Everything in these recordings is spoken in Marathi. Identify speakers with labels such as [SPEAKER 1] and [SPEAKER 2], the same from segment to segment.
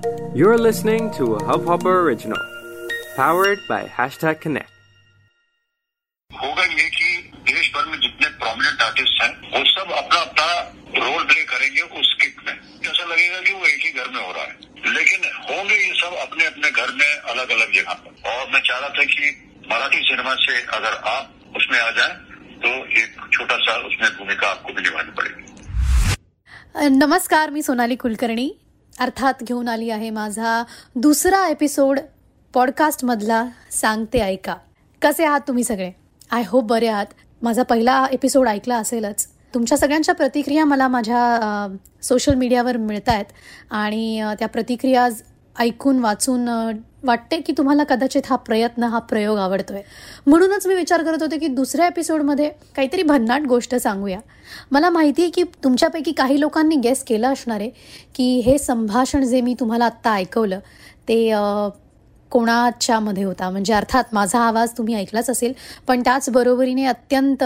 [SPEAKER 1] You're listening to a Hubhopper original, powered by hashtag Connect.
[SPEAKER 2] होगा ये कि देश भर में जितने प्रोमिनेंट आर्टिस्ट हैं वो सब अपना अपना रोल प्ले करेंगे उस किक में। ऐसा लगेगा कि वो एक ही घर में हो रहा है। लेकिन होंगे ये सब अपने अपने घर में अलग अलग जगह पर। और मैं चाह रहा था कि मराठी सिनेमा से अगर आप उसमें आ जाएँ तो एक छोटा सा उसमें भूमिका आपको भी निभानी पड़ेगी।
[SPEAKER 3] नमस्कार मी सोनाली कुलकर्णी। अर्थात घेऊन आली आहे माझा दुसरा एपिसोड पॉडकास्टमधला सांगते ऐका. कसे आहात तुम्ही सगळे? आय होप बरे आहात. माझा पहिला एपिसोड ऐकला असेलच. तुमच्या सगळ्यांच्या प्रतिक्रिया मला माझ्या सोशल मीडियावर मिळत आहेत आणि त्या प्रतिक्रिया ऐकून वाचून वाटते की तुम्हाला कदाचित हा प्रयत्न हा प्रयोग आवडतोय. म्हणूनच मी विचार करत होते की दुसऱ्या एपिसोडमध्ये काहीतरी भन्नाट गोष्ट सांगूया. मला माहिती आहे की तुमच्यापैकी काही लोकांनी गेस केलं असणार आहे की हे संभाषण जे मी तुम्हाला आत्ता ऐकवलं ते कोणाच्यामध्ये कोणाच्या मध्ये होता? म्हणजे अर्थात माझा आवाज तुम्ही ऐकलाच असेल पण त्याच बरोबरीने अत्यंत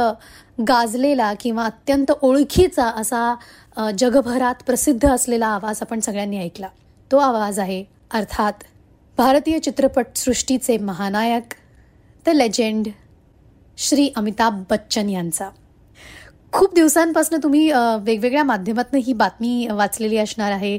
[SPEAKER 3] गाजलेला किंवा अत्यंत ओळखीचा असा जगभरात प्रसिद्ध असलेला आवाज आपण सगळ्यांनी ऐकला. तो आवाज आहे अर्थात भारतीय चित्रपटसृष्टीचे महानायक द लेजेंड श्री अमिताभ बच्चन यांचा. खूप दिवसांपासून तुम्ही वेगवेगळ्या माध्यमातून ही बातमी वाचलेली असणार आहे.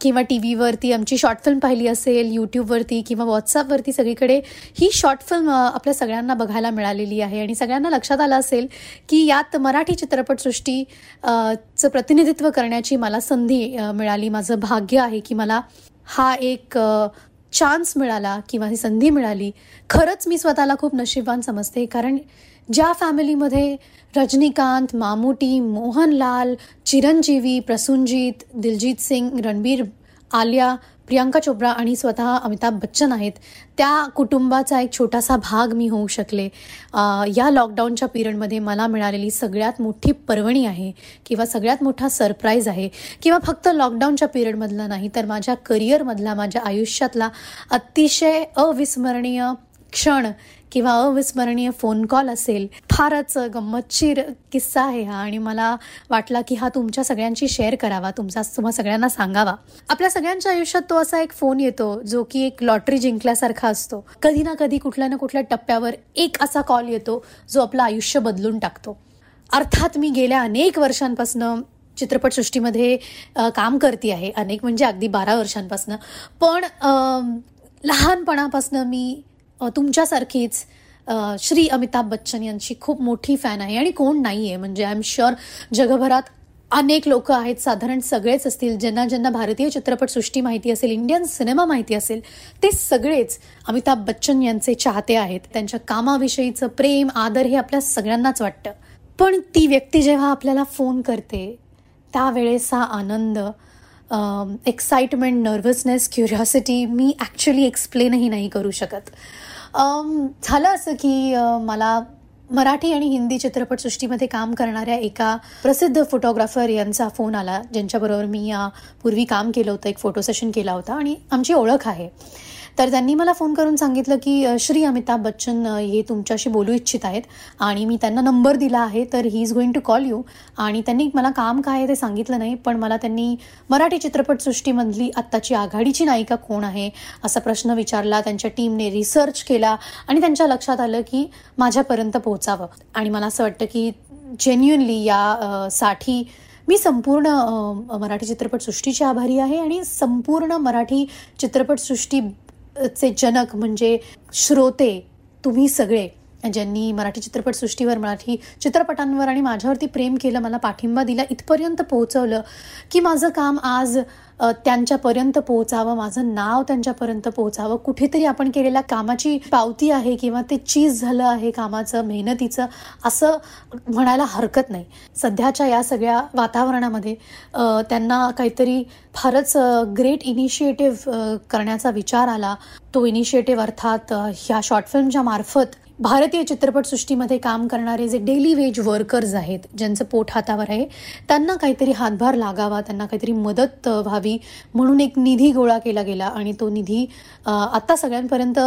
[SPEAKER 3] किंवा टी व्हीवरती आमची शॉर्ट फिल्म पाहिली असेल यूट्यूबवरती किंवा व्हॉट्सअपवरती सगळीकडे ही शॉर्ट फिल्म आपल्या सगळ्यांना बघायला मिळालेली आहे. आणि सगळ्यांना लक्षात आलं असेल की यात मराठी चित्रपटसृष्टी चं प्रतिनिधित्व करण्याची मला संधी मिळाली. माझं भाग्य आहे की मला हा एक चान्स मिळाला किंवा ही संधी मिळाली. खरंच मी स्वतःला खूप नशीबवान समजते. कारण ज्या फॅमिलीमध्ये रजनीकांत मामुटी मोहनलाल चिरंजीवी प्रसूनजीत दिलजीत सिंग रणबीर आलिया प्रियांका चोप्रा आणि स्वतः अमिताभ बच्चन आहेत त्या कुटुंबाचा एक छोटासा भाग मी होऊ शकले. या लॉकडाऊनच्या पिरियडमध्ये मला मिळालेली सगळ्यात मोठी पर्वणी आहे किंवा सगळ्यात मोठा सरप्राईज आहे किंवा फक्त लॉकडाऊनच्या पिरियडमधला नाही तर माझ्या करिअरमधला माझ्या आयुष्यातला अतिशय अविस्मरणीय क्षण किंवा अविस्मरणीय फोन कॉल असेल फारच गंमतशीर किस्सा आहे हा आणि मला वाटला की हा तुमच्या सगळ्यांशी शेअर करावा तुमचा तुम्हा सगळ्यांना सांगावा. आपल्या सगळ्यांच्या आयुष्यात तो असा एक फोन येतो जो की एक लॉटरी जिंकल्यासारखा असतो. कधी ना कधी कुठल्या ना कुठल्या टप्प्यावर एक असा कॉल येतो जो आपलं आयुष्य बदलून टाकतो. अर्थात मी गेल्या अनेक वर्षांपासून चित्रपटसृष्टीमध्ये काम करते आहे. अनेक म्हणजे अगदी बारा वर्षांपासून. पण लहानपणापासून मी तुमच्यासारखीच श्री अमिताभ बच्चन यांची खूप मोठी फॅन आहे आणि कोण नाही आहे म्हणजे आय एम शुअर जगभरात अनेक लोक आहेत साधारण सगळेच असतील ज्यांना ज्यांना भारतीय चित्रपटसृष्टी माहिती असेल इंडियन सिनेमा माहिती असेल ते सगळेच अमिताभ बच्चन यांचे चाहते आहेत. त्यांच्या कामाविषयीचं प्रेम आदर हे आपल्या सगळ्यांनाच वाटतं. पण ती व्यक्ती जेव्हा आपल्याला फोन करते त्यावेळेचा आनंद एक्साइटमेंट नर्वसनेस क्युरिओसिटी मी ॲक्च्युली एक्सप्लेनही नाही करू शकत. झालं असं की मला मराठी आणि हिंदी चित्रपटसृष्टीमध्ये काम करणाऱ्या एका प्रसिद्ध फोटोग्राफर यांचा फोन आला ज्यांच्याबरोबर मी यापूर्वी काम केलं होतं एक फोटो सेशन केला होता आणि आमची ओळख आहे. तर त्यांनी मला फोन करून सांगितलं की श्री अमिताभ बच्चन हे तुमच्याशी बोलू इच्छित आहेत आणि मी त्यांना नंबर दिला आहे तर he is going to call you आणि त्यांनी मला काम काय आहे ते सांगितलं नाही पण मला त्यांनी मराठी चित्रपटसृष्टीमधली आत्ताची आघाडीची नायिका कोण आहे असा प्रश्न विचारला त्यांच्या टीमने रिसर्च केला आणि त्यांच्या लक्षात आलं की माझ्यापर्यंत पोहोचावं. आणि मला असं वाटतं की जेन्युनली या साठी मी संपूर्ण मराठी चित्रपटसृष्टीची आभारी आहे आणि संपूर्ण मराठी चित्रपटसृष्टी चे जनक म्हणजे श्रोते तुम्ही सगळे. ज्यांनी मराठी चित्रपटसृष्टीवर मराठी चित्रपटांवर आणि माझ्यावरती प्रेम केलं मला पाठिंबा दिला इथपर्यंत पोहोचवलं की माझं काम आज त्यांच्यापर्यंत पोहोचावं माझं नाव त्यांच्यापर्यंत पोहोचावं. कुठेतरी आपण केलेल्या कामाची पावती आहे किंवा ते चीज झालं आहे कामाचं मेहनतीचं असं म्हणायला हरकत नाही. सध्याच्या या सगळ्या वातावरणामध्ये त्यांना काहीतरी फारच ग्रेट इनिशिएटिव्ह करण्याचा विचार आला. तो इनिशिएटिव्ह अर्थात ह्या शॉर्ट फिल्मच्या मार्फत भारतीय चित्रपटसृष्टीमध्ये काम करणारे जे डेली वेज वर्कर्स आहेत ज्यांचं पोट हातावर आहे त्यांना काहीतरी हातभार लागावा त्यांना काहीतरी मदत व्हावी म्हणून एक निधी गोळा केला गेला आणि तो निधी आत्ता सगळ्यांपर्यंत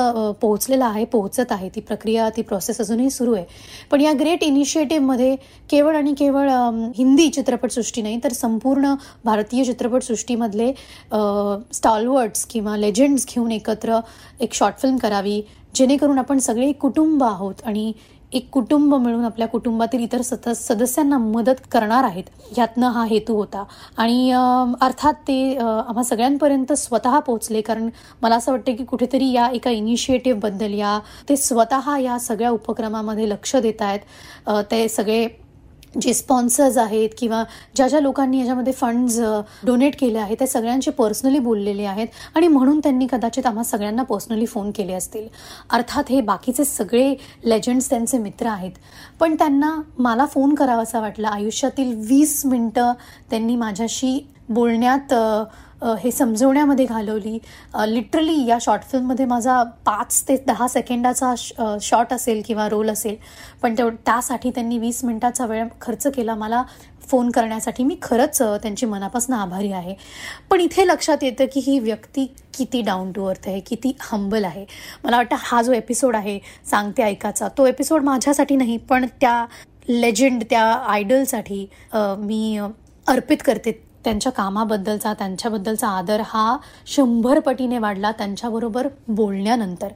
[SPEAKER 3] पोहोचलेला आहे पोहोचत आहे. ती प्रक्रिया ती प्रोसेस अजूनही सुरू आहे. पण या ग्रेट इनिशिएटिव्हमध्ये केवळ आणि केवळ हिंदी चित्रपटसृष्टी नाही तर संपूर्ण भारतीय चित्रपटसृष्टीमधले स्टॉलवर्ड्स किंवा लेजेंड्स घेऊन एकत्र एक शॉर्ट फिल्म करावी जेणेकरून आपण सगळे कुटुंब आहोत आणि एक कुटुंब मिळून आपल्या कुटुंबातील इतर सतत सदस्यांना मदत करणार आहेत. ह्यातनं हा हेतू होता. आणि अर्थात ते आम्हा सगळ्यांपर्यंत स्वतः पोहोचले कारण मला असं वाटतं की कुठेतरी या एका इनिशिएटिव्हबद्दल या ते स्वतः या सगळ्या उपक्रमामध्ये लक्ष देत आहेत ते सगळे जे स्पॉन्सर्स आहेत किंवा ज्या ज्या लोकांनी याच्यामध्ये फंड्स डोनेट केले आहेत त्या सगळ्यांचे पर्सनली बोललेले आहेत आणि म्हणून त्यांनी कदाचित आम्हा सगळ्यांना पर्सनली फोन केले असतील. अर्थात हे बाकीचे सगळे लेजंड्स त्यांचे मित्र आहेत. पण त्यांना मला फोन करावासा वाटला. आयुष्यातील वीस मिनटं त्यांनी माझ्याशी बोलण्यात हे समजवण्यामध्ये घालवली. लिटरली या शॉर्ट फिल्ममध्ये माझा पाच ते दहा सेकंडाचा शॉट असेल किंवा रोल असेल पण तेव त्यासाठी त्यांनी वीस मिनिटाचा वेळ खर्च केला मला फोन करण्यासाठी. मी खरंच त्यांची मनापासून आभारी आहे. पण इथे लक्षात येतं की ही व्यक्ती किती डाऊन टू अर्थ आहे किती हंबल आहे. मला वाटतं हा जो एपिसोड आहे सांगते ऐकाचा तो एपिसोड माझ्यासाठी नाही पण त्या लेजेंड त्या आयडलसाठी मी अर्पित करते त्यांच्या कामाबद्दलचा त्यांच्याबद्दलचा आदर हा शंभर पटीने वाढला त्यांच्याबरोबर बोलण्यानंतर.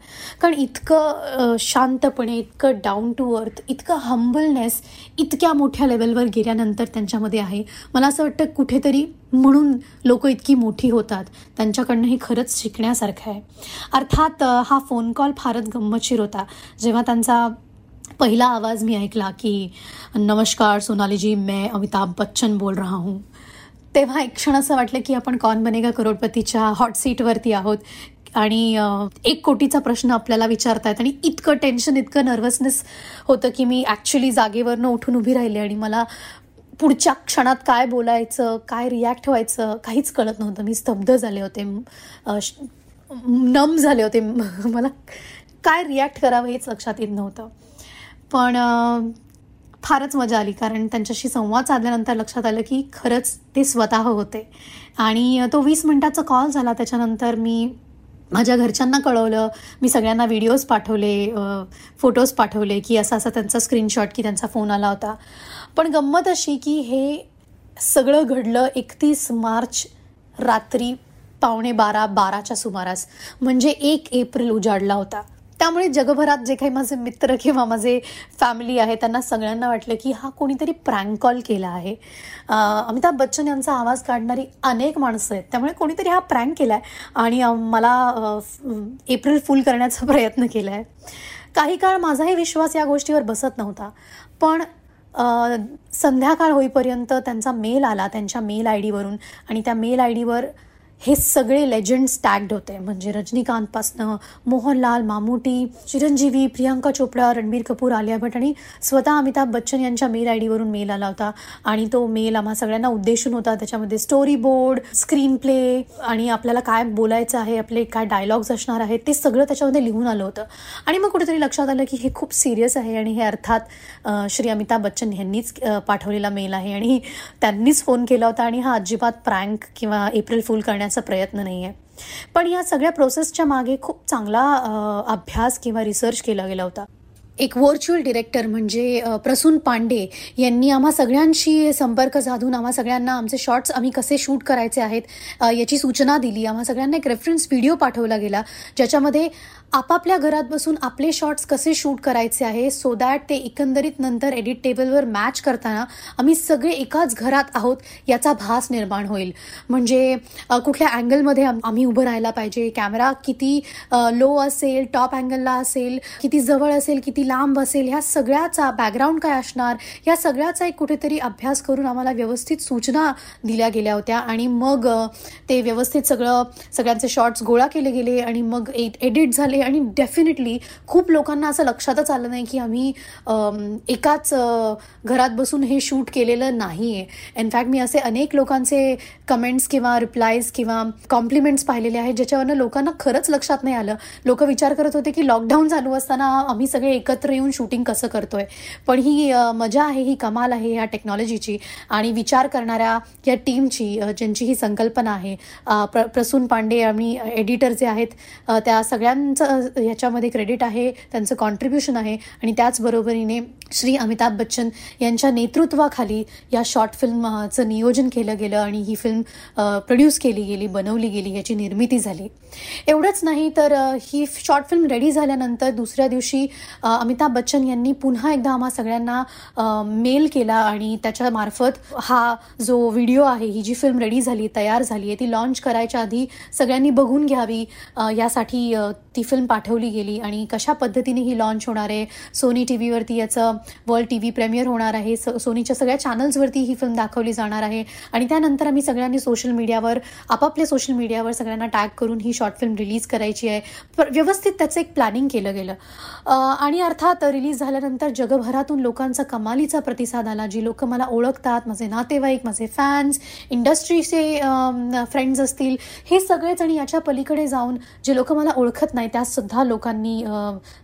[SPEAKER 3] कारण इतकं शांतपणे इतकं डाऊन टू अर्थ इतकं हंबलनेस इतक्या मोठ्या लेवलवर गेल्यानंतर त्यांच्यामध्ये आहे. मला असं वाटतं कुठेतरी म्हणून लोक इतकी मोठी होतात. त्यांच्याकडनं हे खरंच शिकण्यासारखं आहे. अर्थात हा फोन कॉल फारच गंमतशीर होता. जेव्हा त्यांचा पहिला आवाज मी ऐकला की नमस्कार सोनालीजी मैं अमिताभ बच्चन बोल रहा हूँ. तेव्हा एक क्षण असं वाटलं की आपण कॉन बनेगा करोडपतीच्या हॉट सीटवरती आहोत. आणि एक कोटीचा प्रश्न आपल्याला विचारतायत आणि इतकं टेन्शन इतकं नर्वसनेस होतं की मी ॲक्च्युली जागेवरनं उठून उभी राहिले आणि मला पुढच्या क्षणात काय बोलायचं काय रिॲक्ट व्हायचं काहीच कळत नव्हतं. मी स्तब्ध झाले होते. नम झाले होते. मला काय रिॲक्ट करावं हेच लक्षात येत नव्हतं. पण फारच मजा आली कारण त्यांच्याशी संवाद साधल्यानंतर लक्षात आलं की खरंच ते स्वतः होते. आणि तो वीस मिनटाचा कॉल झाला त्याच्यानंतर मी माझ्या घरच्यांना कळवलं मी सगळ्यांना व्हिडिओज पाठवले फोटोज पाठवले की असा असा त्यांचा स्क्रीनशॉट की त्यांचा फोन आला होता. पण गंमत अशी की हे सगळं घडलं एकतीस मार्च रात्री पावणे बारा बाराच्या सुमारास. म्हणजे एक एप्रिल उजाडला होता. त्यामुळे जगभरात जे काही माझे मित्र किंवा माझे फॅमिली आहे त्यांना सगळ्यांना वाटलं की हा कोणीतरी प्रँक कॉल केला आहे. अमिताभ बच्चन यांचा आवाज काढणारी अनेक माणसं आहेत त्यामुळे कोणीतरी हा प्रँक केला आहे आणि मला एप्रिल फुल करण्याचा प्रयत्न केला आहे काही काळ माझाही विश्वास या गोष्टीवर बसत नव्हता पण संध्याकाळ होईपर्यंत त्यांचा मेल आला त्यांच्या मेल आय डीवरून आणि त्या मेल आय डीवर हे सगळे लेजंड्स टॅग्ड होते. म्हणजे रजनीकांतपासनं मोहनलाल मामुटी चिरंजीवी प्रियांका चोपडा रणबीर कपूर आलिया भट आणि स्वतः अमिताभ बच्चन यांच्या मेल आय डीवरून मेल आला होता. आणि तो मेल आम्हा सगळ्यांना उद्देशून होता. त्याच्यामध्ये स्टोरी बोर्ड स्क्रीन प्ले आणि आपल्याला काय बोलायचं आहे आपले काय डायलॉग्स असणार आहेत ते सगळं त्याच्यामध्ये लिहून आलं होतं. आणि मग कुठेतरी लक्षात आलं की हे खूप सिरियस आहे आणि हे अर्थात श्री अमिताभ बच्चन यांनीच पाठवलेला मेल आहे. आणि त्यांनीच फोन केला होता आणि हा अजिबात प्रँक किंवा एप्रिल फुल करण्याचा प्रयत्न नाही आहे पण या सगळ्या प्रोसेसच्या मागे खूप चांगला अभ्यास किंवा रिसर्च केला गेला होता. एक व्हर्च्युअल डिरेक्टर म्हणजे प्रसून पांडे यांनी आम्हा सगळ्यांशी संपर्क साधून आम्हा सगळ्यांना आमचे शॉर्ट्स आम्ही कसे शूट करायचे आहेत याची सूचना दिली. आम्हा सगळ्यांना एक रेफरन्स व्हिडिओ पाठवला गेला ज्याच्यामध्ये आपापल्या घरात बसून आपले शॉर्ट्स कसे शूट करायचे आहे सो दॅट ते एकंदरीत नंतर एडिट टेबलवर मॅच करताना आम्ही सगळे एकाच घरात आहोत याचा भास निर्माण होईल. म्हणजे कुठल्या अँगलमध्ये आम्ही उभं राहायला पाहिजे कॅमेरा किती लो असेल टॉप अँगलला असेल किती जवळ असेल किती लांब असेल ह्या सगळ्याचा बॅकग्राऊंड काय असणार? या सगळ्याचा एक कुठेतरी अभ्यास करून आम्हाला व्यवस्थित सूचना दिल्या गेल्या होत्या आणि मग ते व्यवस्थित सगळं सगळ्यांचे शॉर्ट्स गोळा केले गेले आणि मग एडिट झाले आणि डेफिनेटली खूप लोकांना असं लक्षातच आलं नाही की आम्ही एकाच घरात बसून हे शूट केलेलं नाही आहे इनफॅक्ट मी असे अनेक लोकांचे कमेंट्स किंवा रिप्लायज किंवा कॉम्प्लिमेंट्स पाहिलेले आहेत ज्याच्यावरनं लोकांना खरंच लक्षात नाही आलं. लोक विचार करत होते की लॉकडाऊन चालू असताना आम्ही सगळे एकत्र एकत्र येऊन शूटिंग कसं करतोय? पण ही मजा आहे ही कमाल आहे ह्या टेक्नॉलॉजीची आणि विचार करणाऱ्या या टीमची ज्यांची ही संकल्पना आहे प्र प्रसून पांडे आणि एडिटर जे आहेत त्या सगळ्यांचं ह्याच्यामध्ये क्रेडिट आहे त्यांचं कॉन्ट्रीब्युशन आहे आणि त्याचबरोबरीने श्री अमिताभ बच्चन यांच्या नेतृत्वाखाली या शॉर्ट फिल्मचं नियोजन केलं गेलं आणि ही फिल्म प्रोड्यूस केली गेली बनवली गेली याची निर्मिती झाली. एवढंच नाही तर ही शॉर्ट फिल्म रेडी झाल्यानंतर दुसऱ्या दिवशी अमिताभ बच्चन यांनी पुन्हा एकदा आम्हा सगळ्यांना मेल केला आणि त्याच्यामार्फत हा जो व्हिडिओ आहे ही जी फिल्म रेडी झाली तयार झाली आहे ती लॉन्च करायच्या आधी सगळ्यांनी बघून घ्यावी यासाठी ती फिल्म पाठवली गेली आणि कशा पद्धतीने ही लॉन्च होणार आहे. सोनी टी व्हीवरती याचं वर्ल्ड टी व्ही प्रेमियर होणार आहे. स सोनीच्या सगळ्या चॅनल्सवरती ही फिल्म दाखवली जाणार आहे. आणि त्यानंतर आम्ही सगळ्यांनी सोशल मीडियावर आपापल्या सोशल मीडियावर सगळ्यांना टॅग करून ही शॉर्ट फिल्म रिलीज करायची आहे. व्यवस्थित त्याचं एक प्लॅनिंग केलं गेलं. आणि अर्थात रिलीज झाल्यानंतर जगभरातून लोकांचा कमालीचा प्रतिसाद आला. जी लोक मला ओळखतात माझे नातेवाईक माझे फॅन्स इंडस्ट्रीचे फ्रेंड्स असतील हे सगळेच आणि याच्या पलीकडे जाऊन जे लोक मला ओळखत नाही त्यातसुद्धा लोकांनी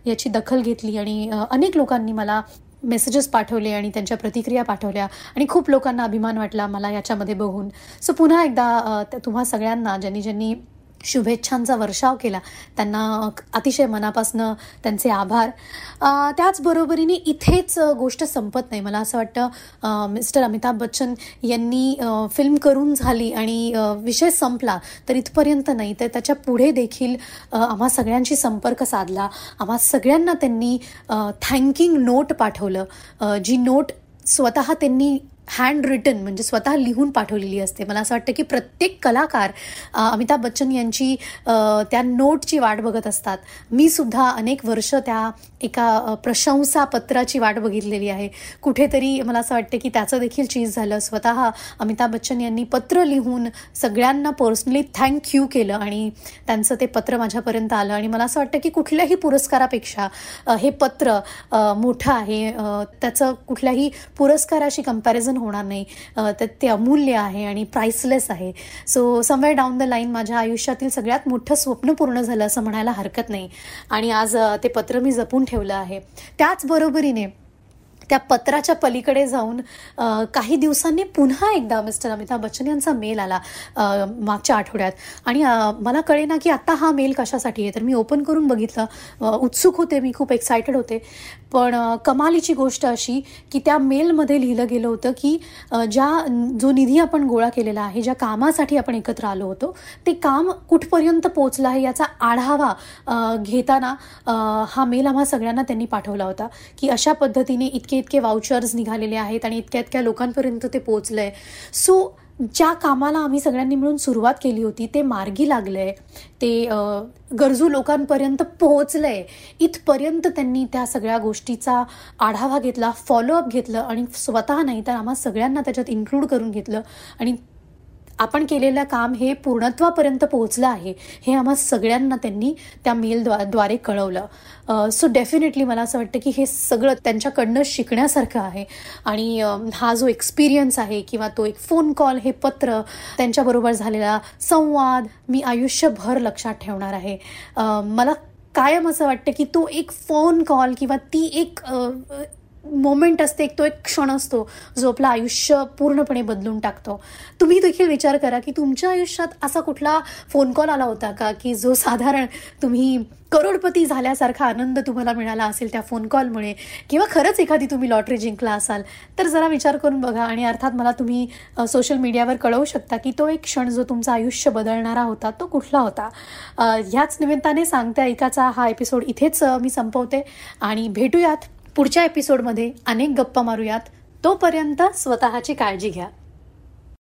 [SPEAKER 3] याची दखल घेतली आणि अनेक लोकांनी मला मेसेजेस पाठवले आणि त्यांच्या प्रतिक्रिया पाठवल्या आणि खूप लोकांना अभिमान वाटला मला याच्यामध्ये बघून. सो पुन्हा एकदा तुम्हा सगळ्यांना ज्यांनी ज्यांनी शुभेच्छांचा वर्षाव केला. त्यांना अतिशय मनापासनं त्यांचे आभार. त्याचबरोबरीने इथेच गोष्ट संपत नाही. मला असं वाटतं मिस्टर अमिताभ बच्चन यांनी फिल्म करून झाली आणि विषय संपला तर इथपर्यंत नाही. तर त्याच्या पुढे देखील आम्हा सगळ्यांशी संपर्क साधला. आम्हा सगळ्यांना त्यांनी थँकिंग नोट पाठवलं. जी नोट स्वतः त्यांनी हँड रिटन म्हणजे स्वतः लिहून पाठवलेली असते. मला असं वाटतं की प्रत्येक कलाकार अमिताभ बच्चन यांची त्या नोटची वाट बघत असतात. मी सुद्धा अनेक वर्ष त्या एका प्रशंसा पत्राची वाट बघितलेली आहे. कुठेतरी मला असं वाटतं की त्याचं देखील चीज झालं. स्वतः अमिताभ बच्चन यांनी पत्र लिहून सगळ्यांना पर्सनली थँक्यू केलं आणि त्यांचं ते पत्र माझ्यापर्यंत आलं. आणि मला असं वाटतं की कुठल्याही पुरस्कारापेक्षा हे पत्र मोठं आहे. त्याचं कुठल्याही पुरस्काराशी कंपॅरिझन होणार नाही. तर ते अमूल्य आहे आणि प्राइसलेस आहे. So somewhere down the line माझ्या आयुष्यातील सगळ्यात मोठं स्वप्न पूर्ण झालं असं म्हणायला हरकत नाही. आणि आज ते पत्र मी जपून ठेवलं आहे. त्याचबरोबरीने त्या पत्राच्या पलीकडे जाऊन काही दिवसांनी पुन्हा एकदा मिस्टर अमिताभ बच्चन यांचा मेल आला मागच्या आठवड्यात. आणि मला कळेना की आत्ता हा मेल कशासाठी आहे. तर मी ओपन करून बघितलं. उत्सुक होते मी खूप एक्सायटेड होते. पण कमालीची गोष्ट अशी की त्या मेलमध्ये लिहिलं गेलं होतं की ज्या जो निधी आपण गोळा केलेला आहे ज्या कामासाठी आपण एकत्र आलो होतो ते काम कुठपर्यंत पोचलं आहे याचा आढावा घेताना हा मेल आम्हा सगळ्यांना त्यांनी पाठवला होता की अशा पद्धतीने इतके इतके वाउचर्स निघालेले आहेत आणि इतक्या इतक्या लोकांपर्यंत ते पोहोचलंय. सो ज्या कामाला आम्ही सगळ्यांनी मिळून सुरुवात केली होती ते मार्गी लागलंय. ते गरजू लोकांपर्यंत पोहोचलंय. इथपर्यंत त्यांनी त्या सगळ्या गोष्टीचा आढावा घेतला फॉलोअप घेतलं आणि स्वतः नाही तर आम्हा सगळ्यांना त्याच्यात इन्क्लूड करून घेतलं. आणि आपण केलेलं काम हे पूर्णत्वापर्यंत पोहोचलं आहे हे आम्हा सगळ्यांना त्यांनी त्या मेल द्वारे कळवलं. सो डेफिनेटली मला असं वाटतं की हे सगळं त्यांच्याकडनं शिकण्यासारखं आहे. आणि हा जो एक्सपिरियन्स आहे किंवा तो एक फोन कॉल हे पत्र त्यांच्याबरोबर झालेला संवाद मी आयुष्यभर लक्षात ठेवणार आहे. मला कायम असं वाटतं की तो एक फोन कॉल किंवा ती एक मोमेंट असते एक तो एक क्षण असतो जो आपलं आयुष्य पूर्णपणे बदलून टाकतो. तुम्ही देखील विचार करा की तुमच्या आयुष्यात असा कुठला फोन कॉल आला होता का? की जो साधारण तुम्ही करोडपती झाल्यासारखा आनंद तुम्हाला मिळाला असेल त्या फोन कॉलमुळे किंवा खरंच एखादी तुम्ही लॉटरी जिंकला असाल तर जरा विचार करून बघा आणि अर्थात मला तुम्ही सोशल मीडियावर कळवू शकता की तो एक क्षण जो तुमचं आयुष्य बदलणारा होता तो कुठला होता? ह्याच निमित्ताने सांगते ऐकाचा हा एपिसोड इथेच मी संपवते आणि भेटूयात. पुढच्या एपिसोडमध्ये अनेक गप्पा मारूयात. तोपर्यंत स्वतःची काळजी घ्या.